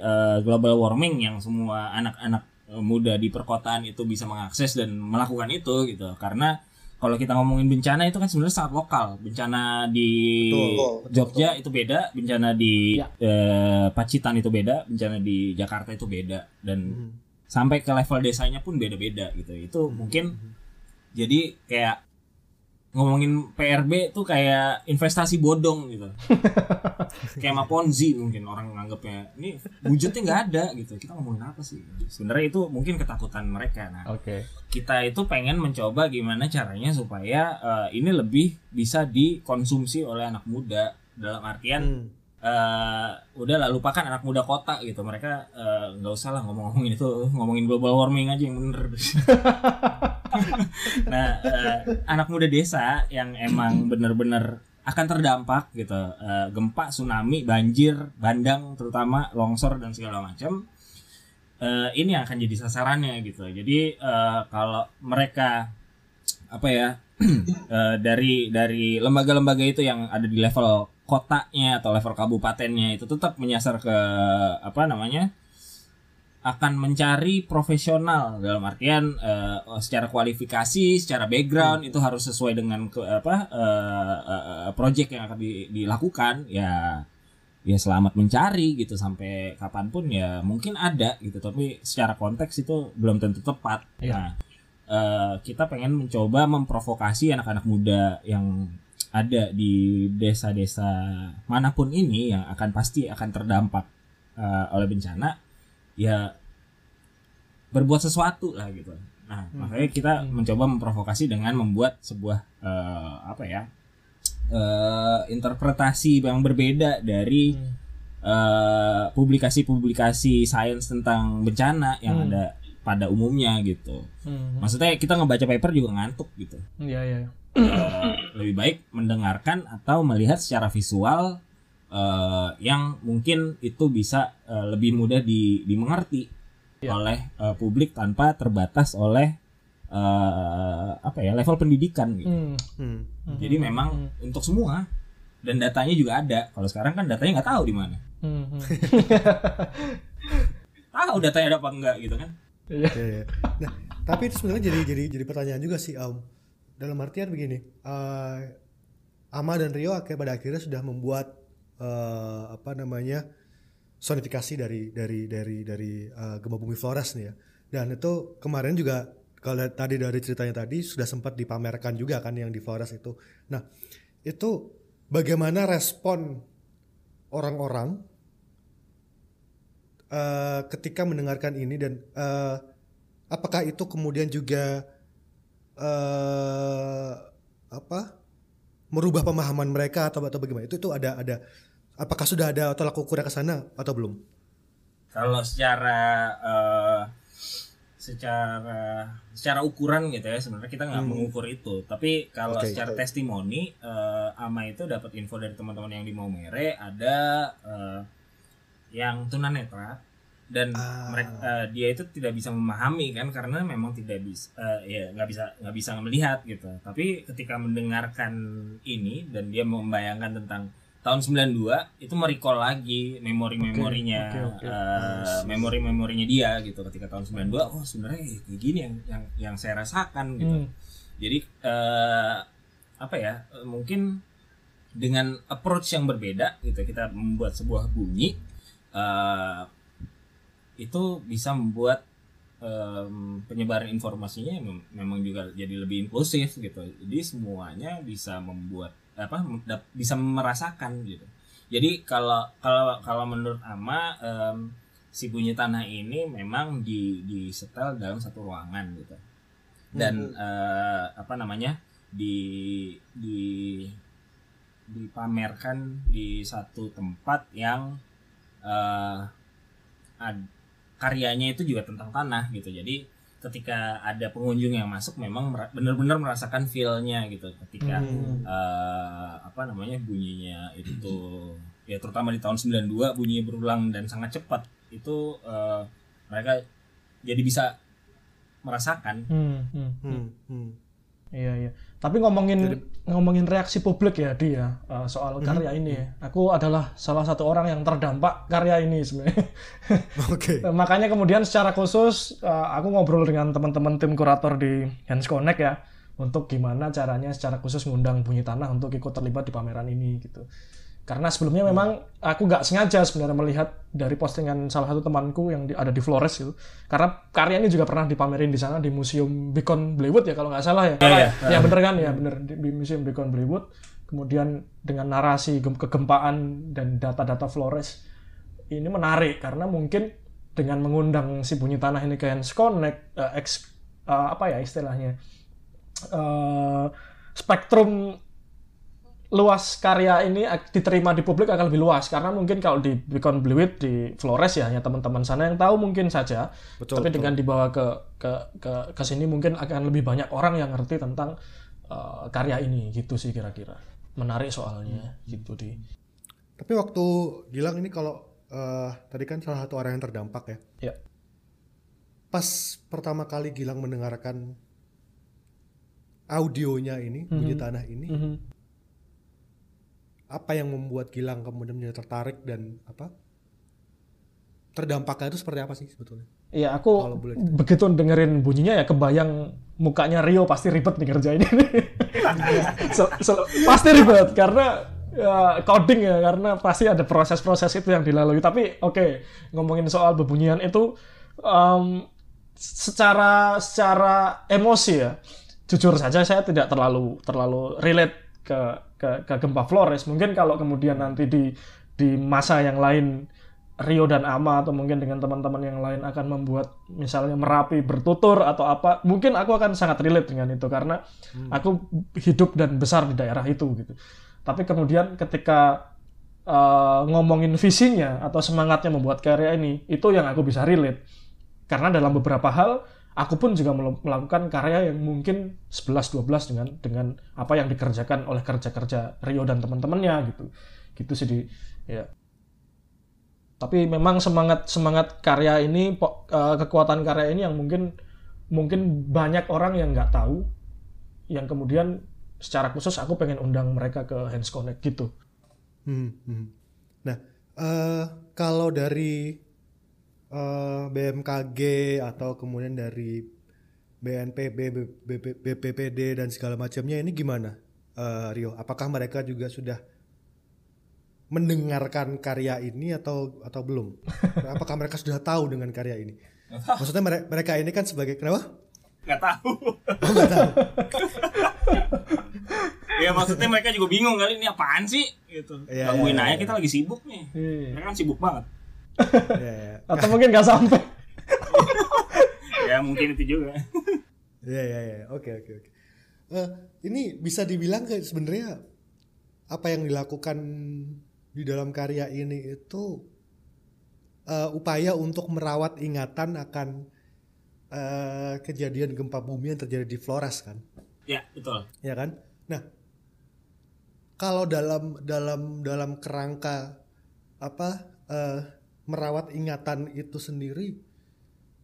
uh, global warming yang semua anak-anak muda di perkotaan itu bisa mengakses dan melakukan itu gitu karena kalau kita ngomongin bencana itu kan sebenarnya sangat lokal bencana di betul, betul, Jogja betul. itu beda bencana di ya. uh, Pacitan itu beda bencana di Jakarta itu beda dan hmm. sampai ke level desanya pun beda-beda gitu itu hmm. mungkin hmm. Jadi kayak ngomongin PRB tuh kayak investasi bodong gitu. Kayak ma ponzi mungkin orang nganggapnya. Ini wujudnya nggak ada gitu. Kita ngomongin apa sih? Sebenarnya itu mungkin ketakutan mereka. Nah okay. kita itu pengen mencoba gimana caranya supaya uh, ini lebih bisa dikonsumsi oleh anak muda. Dalam artian hmm uh, udah lah lupakan anak muda kota gitu. Mereka eh, nggak uh, usah lah ngomong-ngomongin itu ngomongin global warming aja yang bener. Nah uh, anak muda desa yang emang bener-bener akan terdampak gitu. Uh, gempa tsunami banjir bandang terutama longsor dan segala macam uh, ini akan jadi sasarannya gitu. Jadi uh, kalau mereka apa ya uh, dari dari lembaga-lembaga itu yang ada di level kotanya atau level kabupatennya itu tetap menyasar ke apa namanya akan mencari profesional dalam artian uh, secara kualifikasi, secara background hmm. itu harus sesuai dengan ke, apa uh, uh, project yang akan di, dilakukan ya ya selamat mencari gitu sampai kapan pun ya mungkin ada gitu tapi secara konteks itu belum tentu tepat. Ya. Nah, uh, kita pengen mencoba memprovokasi anak-anak muda yang ada di desa-desa mana pun ini yang akan pasti akan terdampak uh, oleh bencana ya berbuat sesuatu lah gitu nah hmm. makanya kita hmm. mencoba memprovokasi dengan membuat sebuah uh, apa ya uh, interpretasi yang berbeda dari hmm. uh, publikasi-publikasi sains tentang bencana yang hmm. ada pada umumnya gitu hmm. maksudnya kita ngebaca paper juga ngantuk gitu iya iya uh, lebih baik mendengarkan atau melihat secara visual uh, yang mungkin itu bisa uh, lebih mudah di, dimengerti ya. oleh uh, publik tanpa terbatas oleh uh, apa ya level pendidikan gitu. Hmm. Hmm. Jadi hmm. memang hmm. untuk semua dan datanya juga ada. Kalau sekarang kan datanya nggak tahu di mana. Hmm. tahu datanya ada apa enggak gitu kan iya. iya, iya. nah tapi itu sebenarnya jadi jadi jadi pertanyaan juga sih um, dalam artian begini uh, Ama dan Rio akhir pada akhirnya sudah membuat uh, apa namanya sonifikasi dari dari dari dari uh, gempa bumi Flores nih ya dan itu kemarin juga kalau tadi dari ceritanya tadi sudah sempat dipamerkan juga kan yang di Flores itu nah itu bagaimana respon orang-orang uh, ketika mendengarkan ini dan uh, apakah itu kemudian juga uh, apa merubah pemahaman mereka atau atau bagaimana itu itu ada ada apakah sudah ada tolak ukurnya ke sana atau belum kalau secara uh, secara secara ukuran gitu ya sebenarnya kita nggak hmm. mengukur itu tapi kalau okay. secara testimoni uh, ama itu dapat info dari teman-teman yang di Maumere ada uh, yang tunanetra dan ah. mereka uh, dia itu tidak bisa memahami kan karena memang tidak bisa uh, ya nggak bisa nggak bisa melihat gitu tapi ketika mendengarkan ini dan dia membayangkan tentang tahun 92 itu merecall lagi memori-memorinya okay, okay, okay. uh, memori-memorinya dia gitu ketika tahun 92 oh sebenarnya kayak gini yang yang yang saya rasakan gitu hmm. jadi uh, apa ya mungkin dengan approach yang berbeda gitu kita membuat sebuah bunyi uh, itu bisa membuat um, penyebaran informasinya memang juga jadi lebih inklusif gitu. Jadi semuanya bisa membuat apa bisa merasakan gitu. Jadi kalau kalau kalau menurut Ama um, si bunyi tanah ini memang di di setel dalam satu ruangan gitu. Dan hmm. uh, apa namanya di di dipamerkan di satu tempat yang uh, ad, karyanya itu juga tentang tanah gitu jadi ketika ada pengunjung yang masuk memang benar-benar merasakan feelnya gitu ketika hmm. uh, apa namanya bunyinya itu ya terutama di tahun 92 bunyinya berulang dan sangat cepat itu uh, mereka jadi bisa merasakan hmm, hmm, hmm. Hmm. Iya iya. Tapi ngomongin Jadi, ngomongin reaksi publik ya dia uh, soal mm-hmm. karya ini ya. Aku adalah salah satu orang yang terdampak karya ini sebenarnya. Oke. Okay. Makanya kemudian secara khusus uh, aku ngobrol dengan teman-teman tim kurator di Hands Connect ya untuk gimana caranya secara khusus ngundang Bunyi Tanah untuk ikut terlibat di pameran ini gitu. Karena sebelumnya memang aku nggak sengaja sebenarnya melihat dari postingan salah satu temanku yang di, ada di Flores gitu. Karena karya ini juga pernah dipamerin di sana di Museum Beacon Blaywood ya kalau nggak salah ya. Iya, yeah, yeah. ya bener kan ya bener di Museum Beacon Blaywood. Kemudian dengan narasi kegempaan dan data-data Flores ini menarik karena mungkin dengan mengundang si bunyi tanah ini ke Hands Connect, uh, ex, uh, apa ya istilahnya, uh, spektrum luas karya ini diterima di publik akan lebih luas. Karena mungkin kalau di Beacon Blueit di Flores ya hanya teman-teman sana yang tahu mungkin saja. Betul, tapi betul. dengan dibawa ke ke ke ke sini mungkin akan lebih banyak orang yang ngerti tentang uh, karya ini. Gitu sih kira-kira. Menarik soalnya hmm. gitu di. Tapi waktu Gilang ini kalau uh, tadi kan salah satu orang yang terdampak ya. Ya. Pas pertama kali Gilang mendengarkan audionya ini mm -hmm. bunyi tanah ini mm -hmm apa yang membuat Gilang kemudian menjadi tertarik dan apa terdampaknya itu seperti apa sih sebetulnya? Iya aku begitu dengerin bunyinya ya kebayang mukanya Rio pasti ribet nih kerjain ini. so, so, pasti ribet karena ya, coding ya karena pasti ada proses-proses itu yang dilalui. Tapi oke okay, ngomongin soal bebunyian itu um, secara secara emosi ya jujur saja saya tidak terlalu terlalu relate ke ke, ke gempa Flores. Mungkin kalau kemudian nanti di di masa yang lain Rio dan Ama atau mungkin dengan teman-teman yang lain akan membuat misalnya Merapi bertutur atau apa, mungkin aku akan sangat relate dengan itu karena hmm. aku hidup dan besar di daerah itu gitu. Tapi kemudian ketika uh, ngomongin visinya atau semangatnya membuat karya ini, itu yang aku bisa relate. Karena dalam beberapa hal aku pun juga melakukan karya yang mungkin 11-12 dengan dengan apa yang dikerjakan oleh kerja-kerja Rio dan teman-temannya gitu gitu sih di ya tapi memang semangat semangat karya ini uh, kekuatan karya ini yang mungkin mungkin banyak orang yang nggak tahu yang kemudian secara khusus aku pengen undang mereka ke Hands Connect gitu. Hmm, hmm. Nah uh, kalau dari eh, BMKG atau kemudian dari BNPB, BP, BPPD dan segala macamnya ini gimana eh, Rio? Apakah mereka juga sudah mendengarkan karya ini atau atau belum? Apakah mereka sudah tahu dengan karya ini? Maksudnya mere- mereka ini kan sebagai kenapa? nggak tahu Oh nggak tahu. ya maksudnya mereka juga bingung kali ini apaan sih gitu Iya, gangguin iya, aja iya. kita lagi sibuk nih Iya. mereka kan sibuk banget Iya, iya. Atau mungkin nggak sampai. ya mungkin itu juga Iya iya iya. Oke oke oke. Eh, ini bisa dibilang kayak sebenarnya apa yang dilakukan di dalam karya ini itu eh, upaya untuk merawat ingatan akan eh, kejadian gempa bumi yang terjadi di Flores kan, ya betul ya kan? Nah, kalau dalam dalam dalam kerangka apa eh, merawat ingatan itu sendiri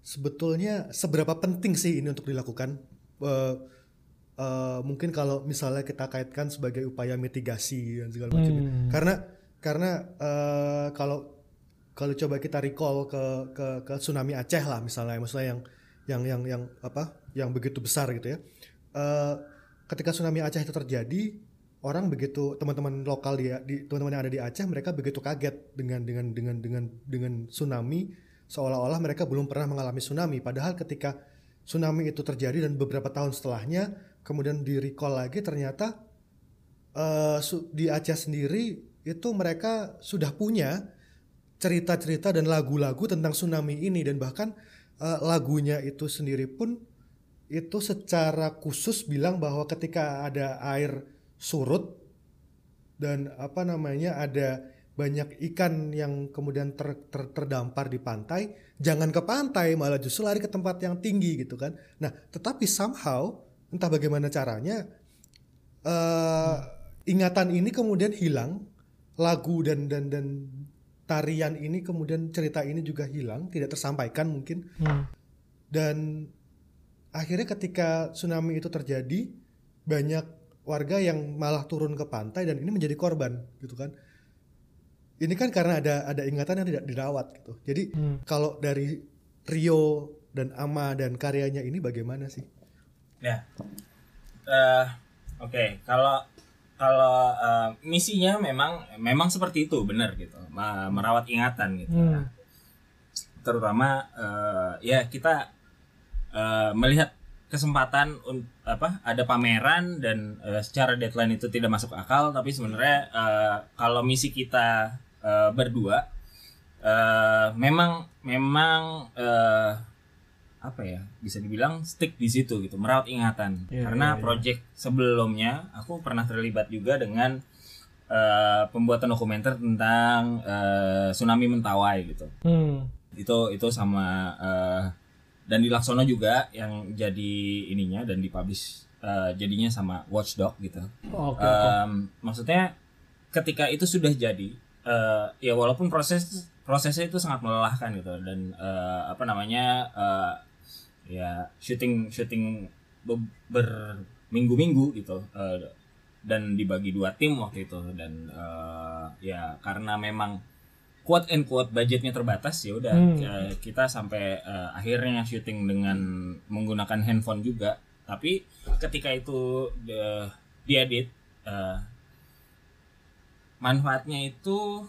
sebetulnya seberapa penting sih ini untuk dilakukan? Eh, eh, mungkin kalau misalnya kita kaitkan sebagai upaya mitigasi dan segala macam. Hmm. Karena karena eh, kalau kalau coba kita recall ke ke ke tsunami Aceh lah misalnya, misalnya yang yang yang yang apa? yang begitu besar gitu ya. Eh, ketika tsunami Aceh itu terjadi, orang begitu teman-teman lokal di, di teman-teman yang ada di Aceh mereka begitu kaget dengan dengan dengan dengan dengan tsunami. Seolah-olah mereka belum pernah mengalami tsunami. Padahal ketika tsunami itu terjadi dan beberapa tahun setelahnya kemudian di recall lagi ternyata su- di Aceh sendiri itu mereka sudah punya cerita-cerita dan lagu-lagu tentang tsunami ini. Dan bahkan eh, lagunya itu sendiri pun itu secara khusus bilang bahwa ketika ada air surut dan apa namanya ada banyak ikan yang kemudian ter- ter- terdampar di pantai, jangan ke pantai malah justru lari ke tempat yang tinggi gitu kan. Nah, tetapi somehow entah bagaimana caranya eh, ingatan ini kemudian hilang, lagu dan dan dan tarian ini kemudian cerita ini juga hilang, tidak tersampaikan mungkin Hmm. dan akhirnya ketika tsunami itu terjadi banyak warga yang malah turun ke pantai dan ini menjadi korban gitu kan ini kan karena ada ada ingatan yang tidak dirawat gitu jadi Hmm. kalau dari Rio dan Ama dan karyanya ini bagaimana sih Ya. Eh, Oke, kalau kalau eh, misinya memang memang seperti itu benar gitu, Ma- merawat ingatan gitu. Hmm. Terutama eh, ya kita eh, melihat kesempatan apa ada pameran dan eh, secara deadline itu tidak masuk akal, tapi sebenarnya eh, kalau misi kita eh, berdua eh, memang memang eh, apa ya bisa dibilang stick di situ gitu merawat ingatan Iya, karena iya, iya. project sebelumnya aku pernah terlibat juga dengan eh, pembuatan dokumenter tentang eh, tsunami Mentawai gitu Hmm. itu itu sama eh, dan di Laksono juga yang jadi ininya dan dipublish eh, jadinya sama Watchdog gitu Oke. oke. Em, maksudnya ketika itu sudah jadi eh, ya walaupun proses prosesnya itu sangat melelahkan gitu dan eh, apa namanya eh, ya syuting syuting be- berminggu-minggu gitu eh, dan dibagi dua tim waktu itu dan eh, ya karena memang quote and quote budgetnya terbatas ya udah Hmm. eh, kita sampai eh, akhirnya syuting dengan menggunakan handphone juga tapi ketika itu eh, diedit eh, manfaatnya itu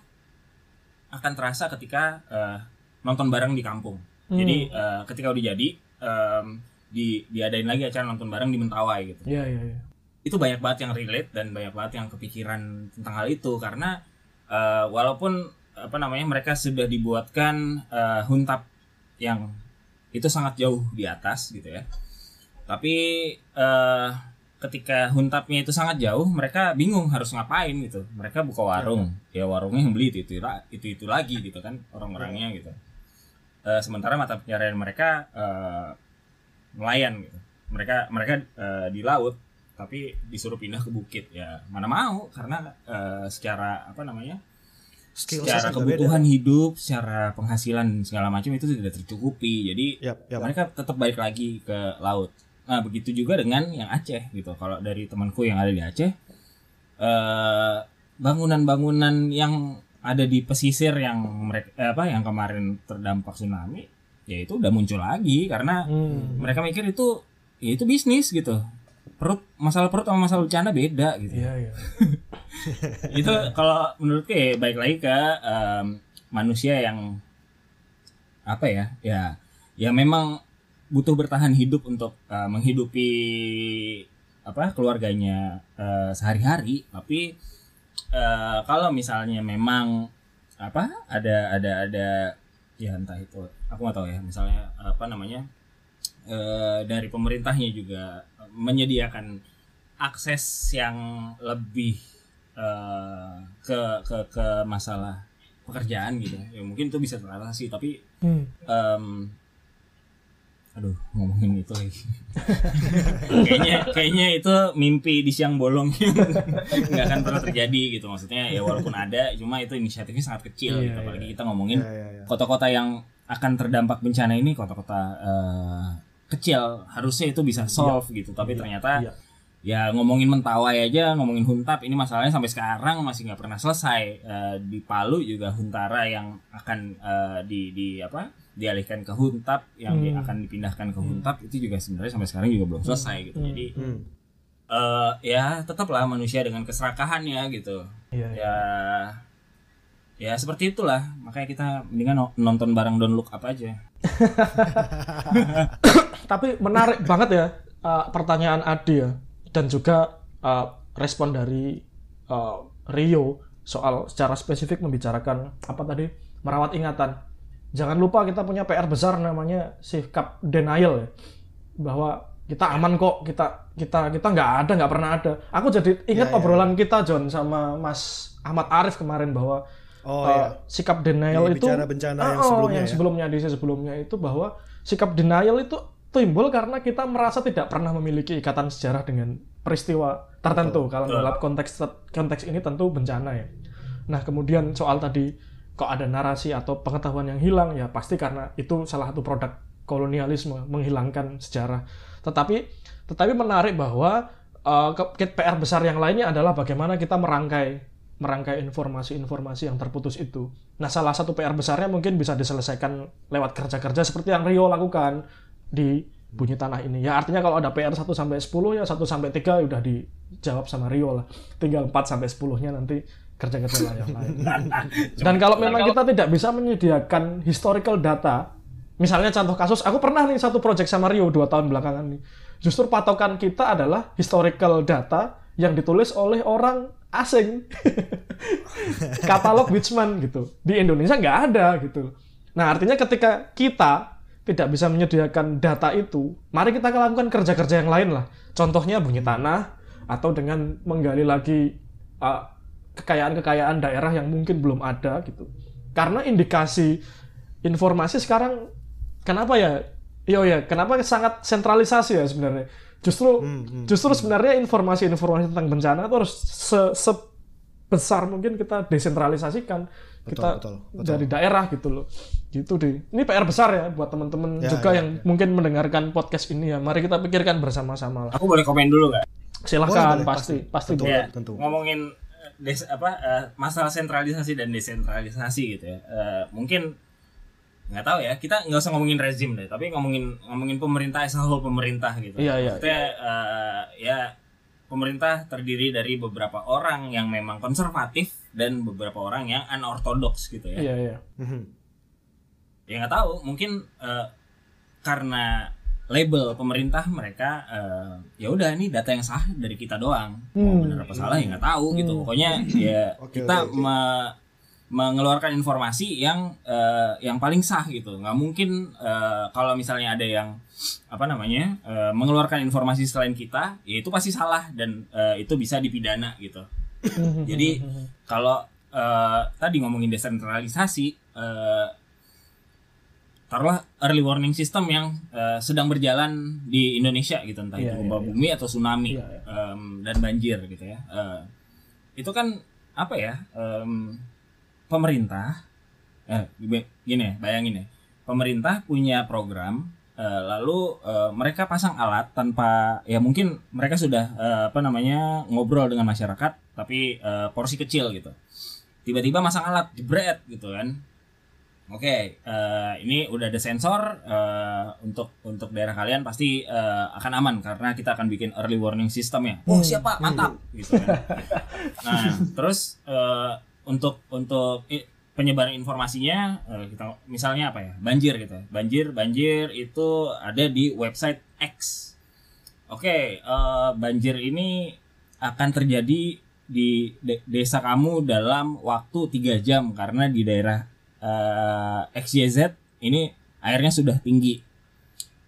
akan terasa ketika eh, nonton bareng di kampung Hmm. jadi eh, ketika udah jadi em, di diadain lagi acara nonton bareng di Mentawai gitu Iya iya iya. itu banyak banget yang relate dan banyak banget yang kepikiran tentang hal itu karena eh, walaupun apa namanya mereka sudah dibuatkan eh, huntap yang itu sangat jauh di atas gitu ya. Tapi eh, ketika huntapnya itu sangat jauh mereka bingung harus ngapain gitu. Mereka buka warung. Ya warungnya yang beli itu itu itu, itu lagi gitu kan orang-orangnya gitu. Eh, sementara mata pencarian mereka eh, nelayan gitu. Mereka mereka eh, di laut tapi disuruh pindah ke bukit. Ya mana mau karena eh, secara apa namanya skill secara kebutuhan hidup secara penghasilan segala macam itu tidak tercukupi. Jadi Yap, yap. mereka tetap balik lagi ke laut. Nah begitu juga dengan yang Aceh gitu. Kalau dari temanku yang ada di Aceh eh, bangunan-bangunan yang ada di pesisir yang mereka eh, apa yang kemarin terdampak tsunami ya itu udah muncul lagi. Karena Hmm. mereka mikir itu ya itu bisnis gitu perut masalah perut sama masalah bencana beda gitu Iya, iya. itu kalau menurutku ya baik lagi ke em, manusia yang apa ya ya ya memang butuh bertahan hidup untuk eh, menghidupi apa keluarganya eh, sehari-hari tapi eh, kalau misalnya memang apa ada ada ada ya entah itu aku nggak tahu ya misalnya apa namanya eh, dari pemerintahnya juga menyediakan akses yang lebih eh, ke ke ke masalah pekerjaan gitu ya mungkin itu bisa teratasi tapi Hmm. em, aduh ngomongin itu lagi kayaknya kayaknya itu mimpi di siang bolong nggak akan pernah terjadi gitu maksudnya ya walaupun ada cuma itu inisiatifnya sangat kecil Iya, gitu apalagi iya. kita ngomongin Ya, ya, ya. kota-kota yang akan terdampak bencana ini kota-kota eh, kecil harusnya itu bisa solve gitu tapi ternyata Iya. ya ngomongin mentawai aja ngomongin huntap ini masalahnya sampai sekarang masih nggak pernah selesai Eh, di Palu juga huntara yang akan eh, di di apa dialihkan ke huntap yang di- Hmm. akan dipindahkan ke huntap itu juga sebenarnya sampai sekarang juga belum selesai gitu Hmm. jadi Hmm. eh, ya tetaplah manusia dengan keserakahannya gitu Iya, iya. ya ya seperti itulah makanya kita mendingan no- nonton bareng Don't Look Up aja Tapi menarik banget ya uh, pertanyaan Adi ya dan juga uh, respon dari uh, Rio soal secara spesifik membicarakan apa tadi merawat ingatan. Jangan lupa kita punya PR besar namanya sikap denial ya bahwa kita aman kok kita kita kita nggak ada nggak pernah ada. Aku jadi ingat Ya, ya, obrolan kita John sama Mas Ahmad Arif kemarin bahwa Oh uh, ya. sikap denial Di itu bicara bencana yang Ah, oh, sebelumnya yang ya. sebelumnya di sebelumnya itu bahwa sikap denial itu timbul karena kita merasa tidak pernah memiliki ikatan sejarah dengan peristiwa tertentu kalau Betul. dalam konteks konteks ini tentu bencana ya. Nah kemudian soal tadi kok ada narasi atau pengetahuan yang hilang ya pasti karena itu salah satu produk kolonialisme menghilangkan sejarah. Tetapi tetapi menarik bahwa uh, ke- PR besar yang lainnya adalah bagaimana kita merangkai merangkai informasi-informasi yang terputus itu. Nah, salah satu PR besarnya mungkin bisa diselesaikan lewat kerja-kerja seperti yang Rio lakukan di bunyi tanah ini. Ya artinya kalau ada PR 1 sampai 10 ya 1 sampai 3 udah dijawab sama Rio lah. Tinggal 4 sampai 10-nya nanti kerja-kerja lain lain. Dan kalau memang kita tidak bisa menyediakan historical data, misalnya contoh kasus, aku pernah nih satu project sama Rio dua tahun belakangan nih. Justru patokan kita adalah historical data yang ditulis oleh orang asing. Katalog Wichman gitu. Di Indonesia nggak ada gitu. Nah artinya ketika kita tidak bisa menyediakan data itu, mari kita lakukan kerja-kerja yang lain lah. Contohnya bunyi tanah atau dengan menggali lagi uh, kekayaan-kekayaan daerah yang mungkin belum ada gitu. Karena indikasi informasi sekarang kenapa ya? Iya ya, kenapa sangat sentralisasi ya sebenarnya? Justru Hmm, hmm, justru sebenarnya informasi-informasi tentang bencana itu harus se- sebesar mungkin kita desentralisasikan kita betul, betul. dari daerah gitu loh. Gitu deh. Ini PR besar ya buat teman-teman Ya, juga ya, yang mungkin mendengarkan podcast ini ya. Mari kita pikirkan bersama-sama lah. aku boleh komen dulu nggak Silahkan Boleh, boleh, pasti pasti Tentu. boleh. ya, tentu. ngomongin eh, des, apa eh, masalah sentralisasi dan desentralisasi gitu ya Eh, mungkin nggak tahu ya kita nggak usah ngomongin rezim deh tapi ngomongin ngomongin pemerintah as whole pemerintah gitu Iya, iya. Maksudnya eh, ya pemerintah terdiri dari beberapa orang yang memang konservatif dan beberapa orang yang unorthodox gitu ya Iya iya. Mhm. ya nggak tahu mungkin eh, karena label pemerintah mereka eh, ya udah ini data yang sah dari kita doang mau Hmm. benar apa salah ya nggak tahu gitu Hmm. pokoknya ya Oke, kita oke, oke. Me- mengeluarkan informasi yang eh, yang paling sah gitu nggak mungkin eh, kalau misalnya ada yang apa namanya eh, mengeluarkan informasi selain kita ya itu pasti salah dan eh, itu bisa dipidana gitu jadi kalau eh, tadi ngomongin desentralisasi, eh, taruhlah early warning system yang eh, sedang berjalan di Indonesia gitu, entah Iya, itu iya, gempa iya. bumi atau tsunami Iya, iya. em, dan banjir gitu ya. Eh, itu kan apa ya? em, pemerintah, eh, gini ya, bayangin ya, pemerintah punya program. eh, lalu eh, mereka pasang alat tanpa ya mungkin mereka sudah eh, apa namanya ngobrol dengan masyarakat tapi eh, porsi kecil gitu tiba-tiba masang alat jebret gitu kan Oke, uh, ini udah ada sensor uh, untuk untuk daerah kalian pasti uh, akan aman karena kita akan bikin early warning system ya. Oh Hmm. siapa mantap gitu kan. Nah terus uh, untuk untuk penyebaran informasinya uh, kita misalnya apa ya banjir gitu, ya. banjir banjir itu ada di website X. Oke, uh, banjir ini akan terjadi di de- desa kamu dalam waktu tiga jam karena di daerah eh, XYZ ini airnya sudah tinggi.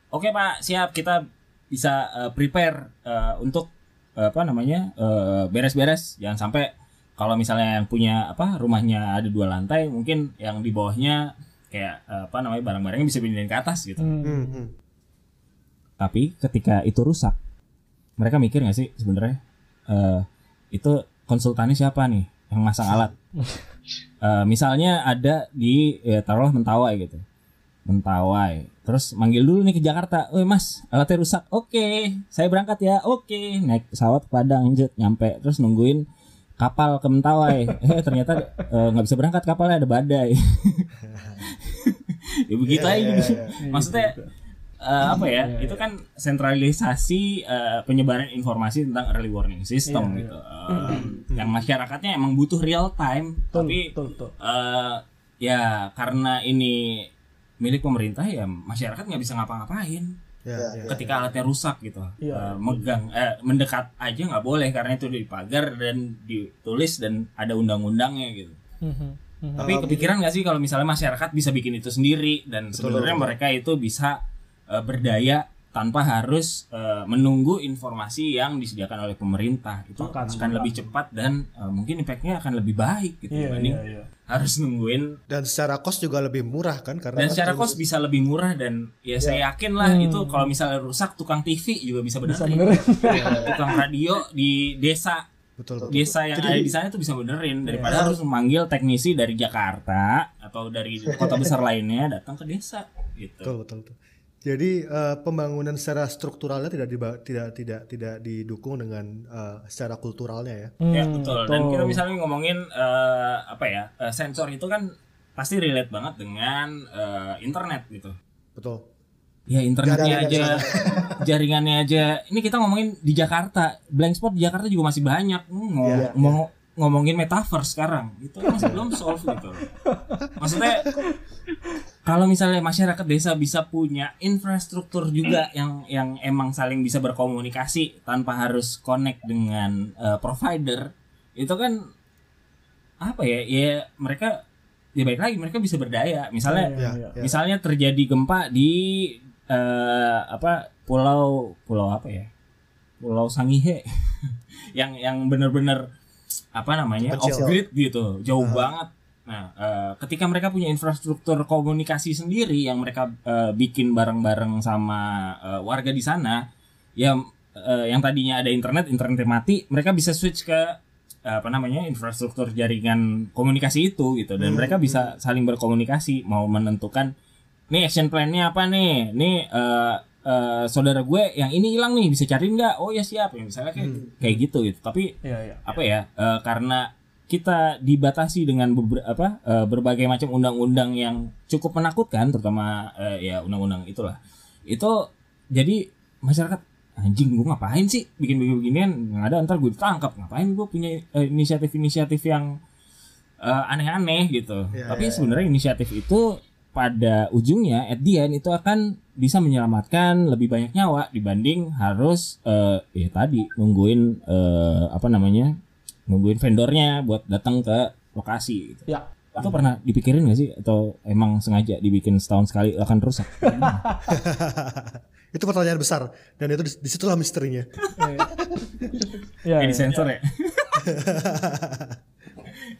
Oke Pak, siap kita bisa eh, prepare eh, untuk eh, apa namanya eh, beres-beres. Jangan sampai kalau misalnya yang punya apa rumahnya ada dua lantai, mungkin yang di bawahnya kayak eh, apa namanya barang-barangnya bisa pindahin ke atas gitu. Hmm. Hmm, hmm. Tapi ketika itu rusak, mereka mikir nggak sih sebenarnya eh, itu konsultannya siapa nih yang masang alat? Eh, misalnya ada di ya, taruhlah Mentawai gitu, Mentawai. Terus manggil dulu nih ke Jakarta, "Woi Mas, alatnya rusak." Oke, saya berangkat ya. Oke, naik pesawat ke Padang, jet, nyampe, terus nungguin kapal ke Mentawai. Eh ternyata eh, nggak bisa berangkat kapalnya ada badai. ya begitu Iya, aja. iya, gitu. iya. Maksudnya eh, apa ya? Itu kan sentralisasi eh, penyebaran informasi tentang early warning system Iya, gitu. Eh, yang masyarakatnya emang butuh real time, tapi eh, ya karena ini milik pemerintah ya masyarakat nggak bisa ngapa-ngapain Ya, ya. ketika alatnya rusak gitu Iya. Eh, megang eh, mendekat aja nggak boleh karena itu dipagar dan ditulis dan ada undang-undangnya gitu Mhm. Mhm. tapi kepikiran nggak sih kalau misalnya masyarakat bisa bikin itu sendiri dan sebenarnya mereka itu bisa eh, berdaya tanpa harus eh, menunggu informasi yang disediakan oleh pemerintah itu Akan, akan, lebih cepat dan eh, mungkin impactnya akan lebih baik gitu Iya, dibanding iya, iya. harus nungguin Dan secara cost juga lebih murah kan karena dan kan secara terus- cost bisa lebih murah dan ya saya yakin lah Hmm. itu kalau misalnya rusak tukang TV juga bisa Bisa benerin benerin. tukang radio di desa betul betul. desa yang Jadi- ada di sana itu bisa benerin daripada harus memanggil teknisi dari Jakarta atau dari kota besar lainnya datang ke desa gitu. Betul betul betul. Jadi eh, pembangunan secara strukturalnya tidak diba- tidak tidak tidak didukung dengan eh, secara kulturalnya ya. Ya Hmm, betul. Dan kita misalnya ngomongin eh, apa ya eh, sensor itu kan pasti relate banget dengan eh, internet gitu. Betul. Ya internetnya aja, jaringannya aja. Ini kita ngomongin di Jakarta, blank spot di Jakarta juga masih banyak. Hmm, Mau, Iya, mau ngomongin metaverse sekarang, itu masih belum solve gitu. Maksudnya kalau misalnya masyarakat desa bisa punya infrastruktur juga yang yang emang saling bisa berkomunikasi tanpa harus connect dengan eh, provider, itu kan apa ya? Ya mereka ya baik lagi mereka bisa berdaya. Misalnya Ya, iya. ya. misalnya terjadi gempa di eh, apa pulau pulau apa ya pulau Sangihe yang yang benar-benar apa namanya off grid gitu jauh banget. Nah eh, ketika mereka punya infrastruktur komunikasi sendiri yang mereka eh, bikin bareng-bareng sama eh, warga di sana ya eh, yang tadinya ada internet internetnya mati mereka bisa switch ke apa namanya infrastruktur jaringan komunikasi itu gitu. Dan mereka bisa saling berkomunikasi mau menentukan nih action plan-nya apa nih? Nih eh, eh, saudara gue yang ini hilang nih bisa cariin nggak? Oh ya siap. Ya misalnya kayak kayak gitu gitu. Tapi Iya, iya. apa ya eh, karena kita dibatasi dengan beber- apa eh, berbagai macam undang-undang yang cukup menakutkan terutama eh, ya undang-undang itulah. Itu jadi masyarakat anjing gue ngapain sih bikin beginian? Nggak ada ntar gue ditangkap. Ngapain gue punya inisiatif-inisiatif yang eh, aneh-aneh? Gitu. Ya, tapi ya, ya. sebenarnya inisiatif itu pada ujungnya at the end itu akan bisa menyelamatkan lebih banyak nyawa dibanding harus eh, ya tadi nungguin eh, apa namanya nungguin vendornya buat datang ke lokasi gitu. Ya. Itu pernah dipikirin gak sih atau emang sengaja dibikin setahun sekali akan rusak? itu pertanyaan besar dan itu dis- di situlah misterinya. Kayak iya. disensor ya.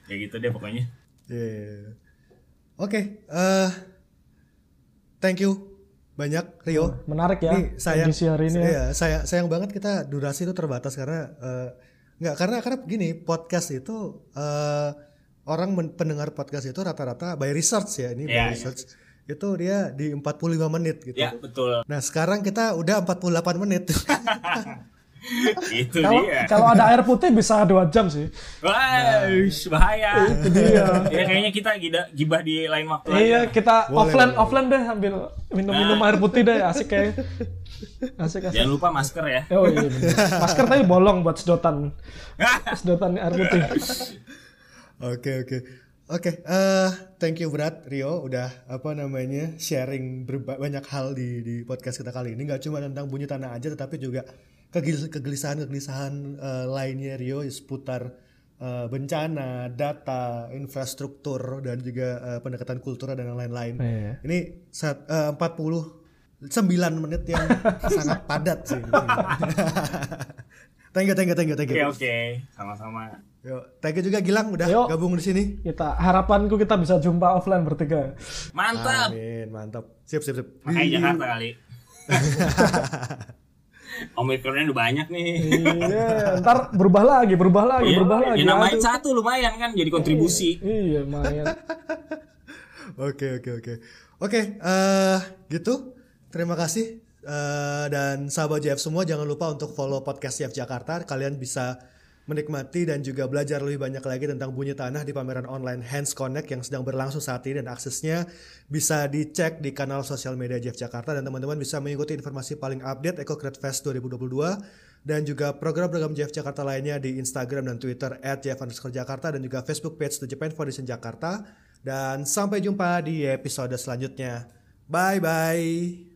Kayak gitu deh pokoknya. Yeah. Oke, eh thank you banyak Rio. Menarik ya. Ini sayang, edisi hari ini ya. Iya, sayang, sayang banget kita durasi itu terbatas karena eh, nggak karena karena begini podcast itu eh, orang men- pendengar podcast itu rata-rata by research ya ini by Iya, iya. research itu dia di 45 menit gitu. Ya betul. Nah sekarang kita udah 48 menit. itu Kalau dia. kalau ada air putih bisa dua jam sih. Wah, bahaya. Itu dia. ya kayaknya kita gida, gibah di lain waktu Iya, aja. kita Boleh, offline boleh. offline deh ambil minum-minum air putih deh, asik kayak. Asik asik. Jangan lupa masker ya. Oh iya bener. Masker tapi bolong buat sedotan. Sedotan air putih. Oke oke oke. eh thank you berat Rio udah apa namanya sharing banyak hal di di podcast kita kali ini. Gak cuma tentang bunyi tanah aja, tetapi juga kegel- kegelisahan kegelisahan eh, lainnya Rio seputar eh, bencana, data, infrastruktur dan juga eh, pendekatan kultural dan lain-lain. Iya. Ini saat eh, 49 menit yang sangat padat sih. thank you, thank you, thank you, thank Oke you. oke, sama-sama. Yo, thank you juga Gilang udah Yo. gabung di sini. Kita harapanku kita bisa jumpa offline bertiga. Mantap. Amin, mantap. Sip, sip, sip. Makanya Jakarta kali. Omikronnya udah banyak nih. Iya, ntar berubah lagi, berubah lagi, Iya, berubah lagi. ya nambahin Aduh. satu lumayan kan jadi kontribusi. Iya, lumayan. Oke, oke, oke. Oke, eh gitu. Terima kasih. Eh, dan sahabat JF semua jangan lupa untuk follow podcast JF Jakarta. Kalian bisa menikmati dan juga belajar lebih banyak lagi tentang bunyi tanah di pameran online Hands Connect yang sedang berlangsung saat ini. Dan aksesnya bisa dicek di kanal sosial media JF Jakarta. Dan teman-teman bisa mengikuti informasi paling update Eco Create Fest 2022 dan juga program-program JF Jakarta lainnya di Instagram dan Twitter at JF underscore Jakarta dan juga Facebook page The Japan Foundation Jakarta. Dan sampai jumpa di episode selanjutnya. Bye bye